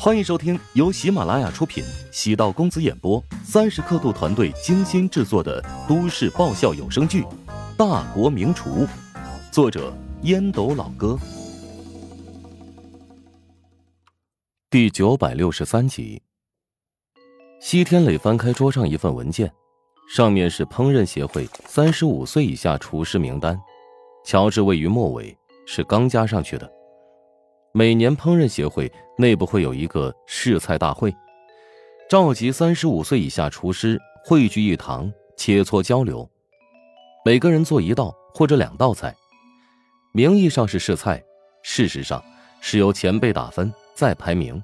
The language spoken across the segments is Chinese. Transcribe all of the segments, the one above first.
欢迎收听由喜马拉雅出品、喜道公子演播、三十刻度团队精心制作的都市爆笑有声剧《大国名厨》，作者烟斗老哥，第九百六十三集。西天磊翻开桌上一份文件，上面是烹饪协会三十五岁以下厨师名单，乔治位于末尾，是刚加上去的。每年烹饪协会内部会有一个试菜大会，召集三十五岁以下厨师汇聚一堂切磋交流，每个人做一道或者两道菜，名义上是试菜，事实上是由前辈打分再排名。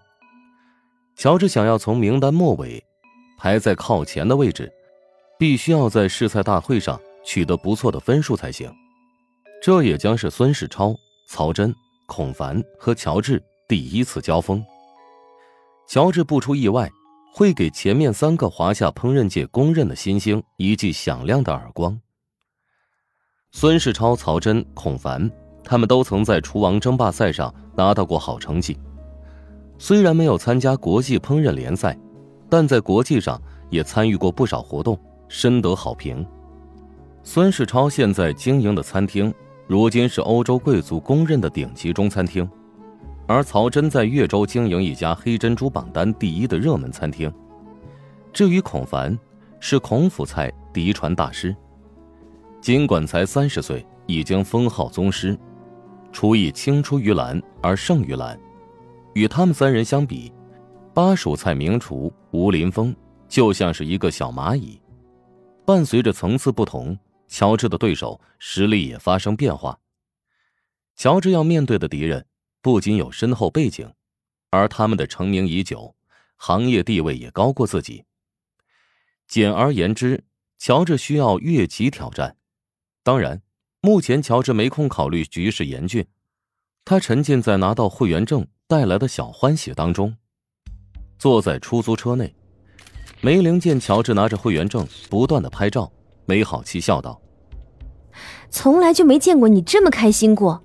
乔治想要从名单末尾排在靠前的位置，必须要在试菜大会上取得不错的分数才行。这也将是孙世超、曹真。孔凡和乔治第一次交锋，乔治不出意外会给前面三个华夏烹饪界公认的新星一记响亮的耳光。孙世超、曹真、孔凡，他们都曾在厨王争霸赛上拿到过好成绩，虽然没有参加国际烹饪联赛，但在国际上也参与过不少活动，深得好评。孙世超现在经营的餐厅。如今是欧洲贵族公认的顶级中餐厅，而曹真在越州经营一家黑珍珠榜单第一的热门餐厅。至于孔凡，是孔府菜嫡传大师，尽管才三十岁，已经封号宗师，厨艺青出于蓝而胜于蓝。与他们三人相比，巴蜀菜名厨吴林峰就像是一个小蚂蚁。伴随着层次不同。乔治的对手实力也发生变化。乔治要面对的敌人不仅有深厚背景，而他们的成名已久，行业地位也高过自己。简而言之，乔治需要越级挑战。当然，目前乔治没空考虑局势严峻，他沉浸在拿到会员证带来的小欢喜当中。坐在出租车内，梅玲见乔治拿着会员证不断的拍照，没好气笑道。从来就没见过你这么开心过。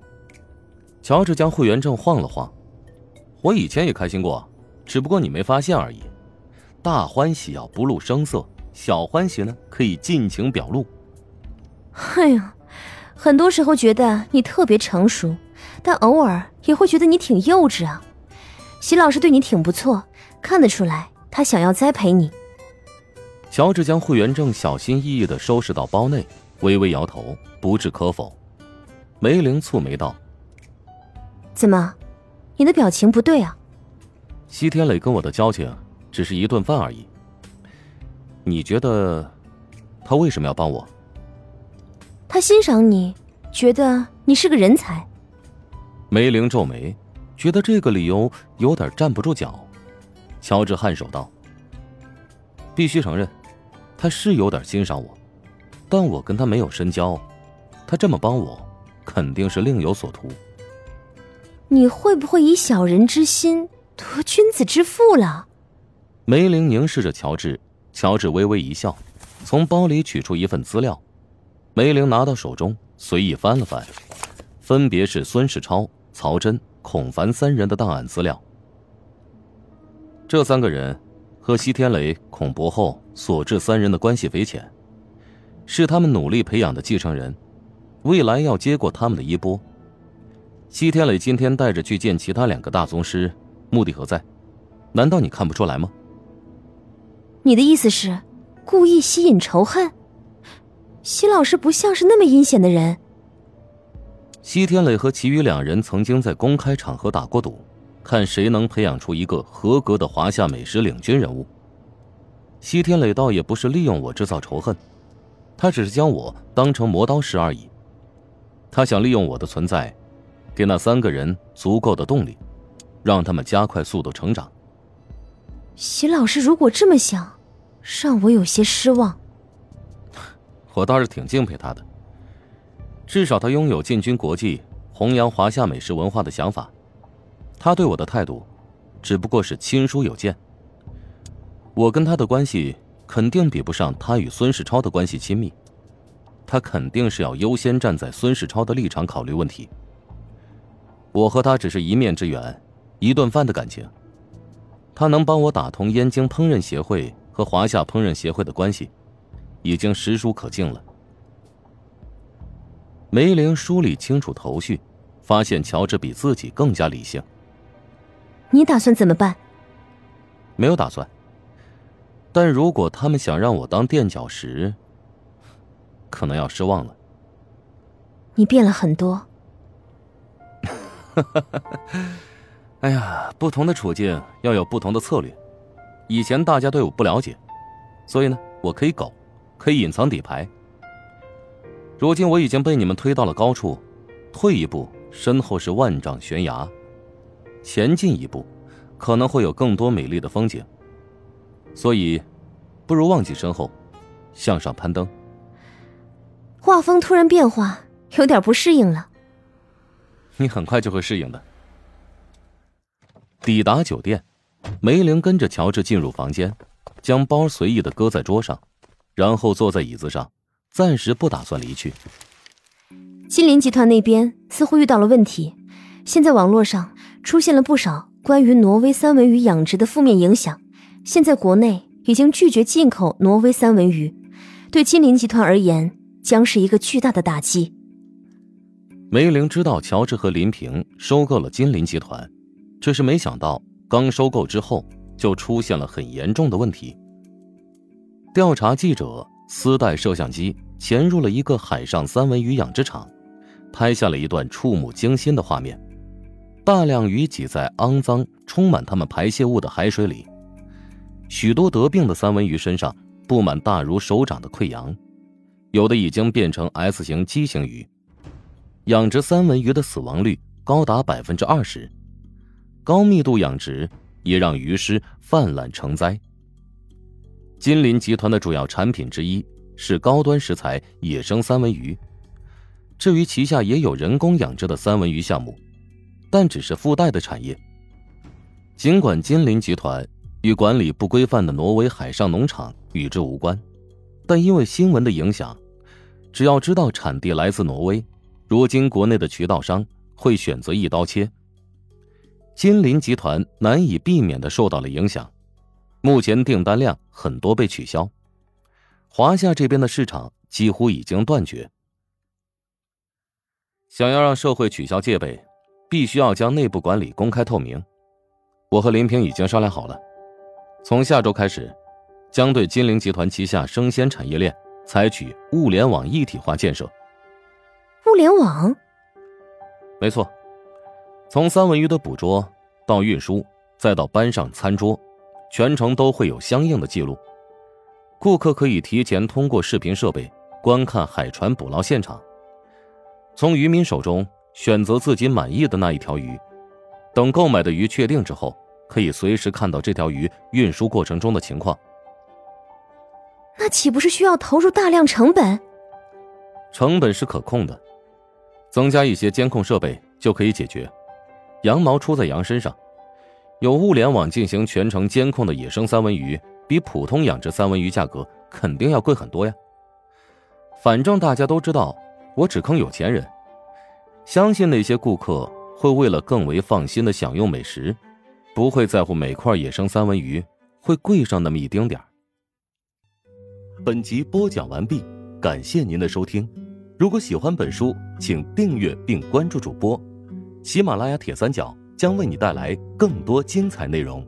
乔治将会员证晃了晃，我以前也开心过，只不过你没发现而已。大欢喜要不露声色，小欢喜呢可以尽情表露。哎呀，很多时候觉得你特别成熟，但偶尔也会觉得你挺幼稚啊。席老师对你挺不错，看得出来他想要栽培你。乔治将会员证小心翼翼的收拾到包内。微微摇头，不置可否。梅玲蹙眉道：“怎么，你的表情不对啊？”西天磊跟我的交情只是一顿饭而已。你觉得，他为什么要帮我？他欣赏你，觉得你是个人才。梅玲皱眉，觉得这个理由有点站不住脚。乔治颔首道：“必须承认，他是有点欣赏我。”但我跟他没有深交，他这么帮我，肯定是另有所图。你会不会以小人之心夺君子之腹了？梅玲凝视着乔治，乔治微微一笑，从包里取出一份资料。梅玲拿到手中，随意翻了翻，分别是孙世超、曹真、孔凡三人的档案资料。这三个人和西天雷、孔伯厚、索志三人的关系匪浅。是他们努力培养的继承人，未来要接过他们的衣钵。西天磊今天带着去见其他两个大宗师，目的何在？难道你看不出来吗？你的意思是，故意吸引仇恨？西老师不像是那么阴险的人。西天磊和其余两人曾经在公开场合打过赌，看谁能培养出一个合格的华夏美食领军人物。西天磊倒也不是利用我制造仇恨。他只是将我当成磨刀石而已。他想利用我的存在，给那三个人足够的动力，让他们加快速度成长。席老师如果这么想，让我有些失望。我倒是挺敬佩他的，至少他拥有进军国际、弘扬华夏美食文化的想法。他对我的态度，只不过是亲疏有见。我跟他的关系。肯定比不上他与孙世超的关系亲密，他肯定是要优先站在孙世超的立场考虑问题。我和他只是一面之缘，一顿饭的感情，他能帮我打通燕京烹饪协会和华夏烹饪协会的关系，已经实属可敬了。梅玲梳理清楚头绪，发现乔治比自己更加理性。你打算怎么办？没有打算。但如果他们想让我当垫脚石，可能要失望了。你变了很多。哎呀，不同的处境要有不同的策略。以前大家对我不了解，所以呢，我可以苟，可以隐藏底牌。如今我已经被你们推到了高处，退一步，身后是万丈悬崖；前进一步，可能会有更多美丽的风景。所以，不如忘记身后，向上攀登。画风突然变化，有点不适应了。你很快就会适应的。抵达酒店，梅玲跟着乔治进入房间，将包随意的搁在桌上，然后坐在椅子上，暂时不打算离去。金林集团那边似乎遇到了问题，现在网络上出现了不少关于挪威三文鱼养殖的负面影响。现在国内已经拒绝进口挪威三文鱼，对金陵集团而言将是一个巨大的打击。梅玲知道乔治和林平收购了金陵集团，只是没想到刚收购之后就出现了很严重的问题。调查记者私带摄像机潜入了一个海上三文鱼养殖场，拍下了一段触目惊心的画面：大量鱼挤在肮脏、充满它们排泄物的海水里。许多得病的三文鱼身上布满大如手掌的溃疡，有的已经变成 S 型畸形鱼。养殖三文鱼的死亡率高达百分之二十，高密度养殖也让鱼尸泛滥成灾。金鳞集团的主要产品之一是高端食材野生三文鱼，至于旗下也有人工养殖的三文鱼项目，但只是附带的产业。尽管金鳞集团。与管理不规范的挪威海上农场与之无关，但因为新闻的影响，只要知道产地来自挪威，如今国内的渠道商会选择一刀切。金林集团难以避免的受到了影响，目前订单量很多被取消，华夏这边的市场几乎已经断绝。想要让社会取消戒备，必须要将内部管理公开透明。我和林平已经商量好了。从下周开始，将对金陵集团旗下生鲜产业链采取物联网一体化建设。物联网？没错，从三文鱼的捕捉到运输，再到搬上餐桌，全程都会有相应的记录。顾客可以提前通过视频设备观看海船捕捞现场，从渔民手中选择自己满意的那一条鱼，等购买的鱼确定之后。可以随时看到这条鱼运输过程中的情况，那岂不是需要投入大量成本？成本是可控的，增加一些监控设备就可以解决。羊毛出在羊身上，有物联网进行全程监控的野生三文鱼，比普通养殖三文鱼价格肯定要贵很多呀。反正大家都知道，我只坑有钱人，相信那些顾客会为了更为放心的享用美食。不会在乎每块野生三文鱼会贵上那么一丁点儿。本集播讲完毕，感谢您的收听。如果喜欢本书，请订阅并关注主播。喜马拉雅铁三角将为你带来更多精彩内容。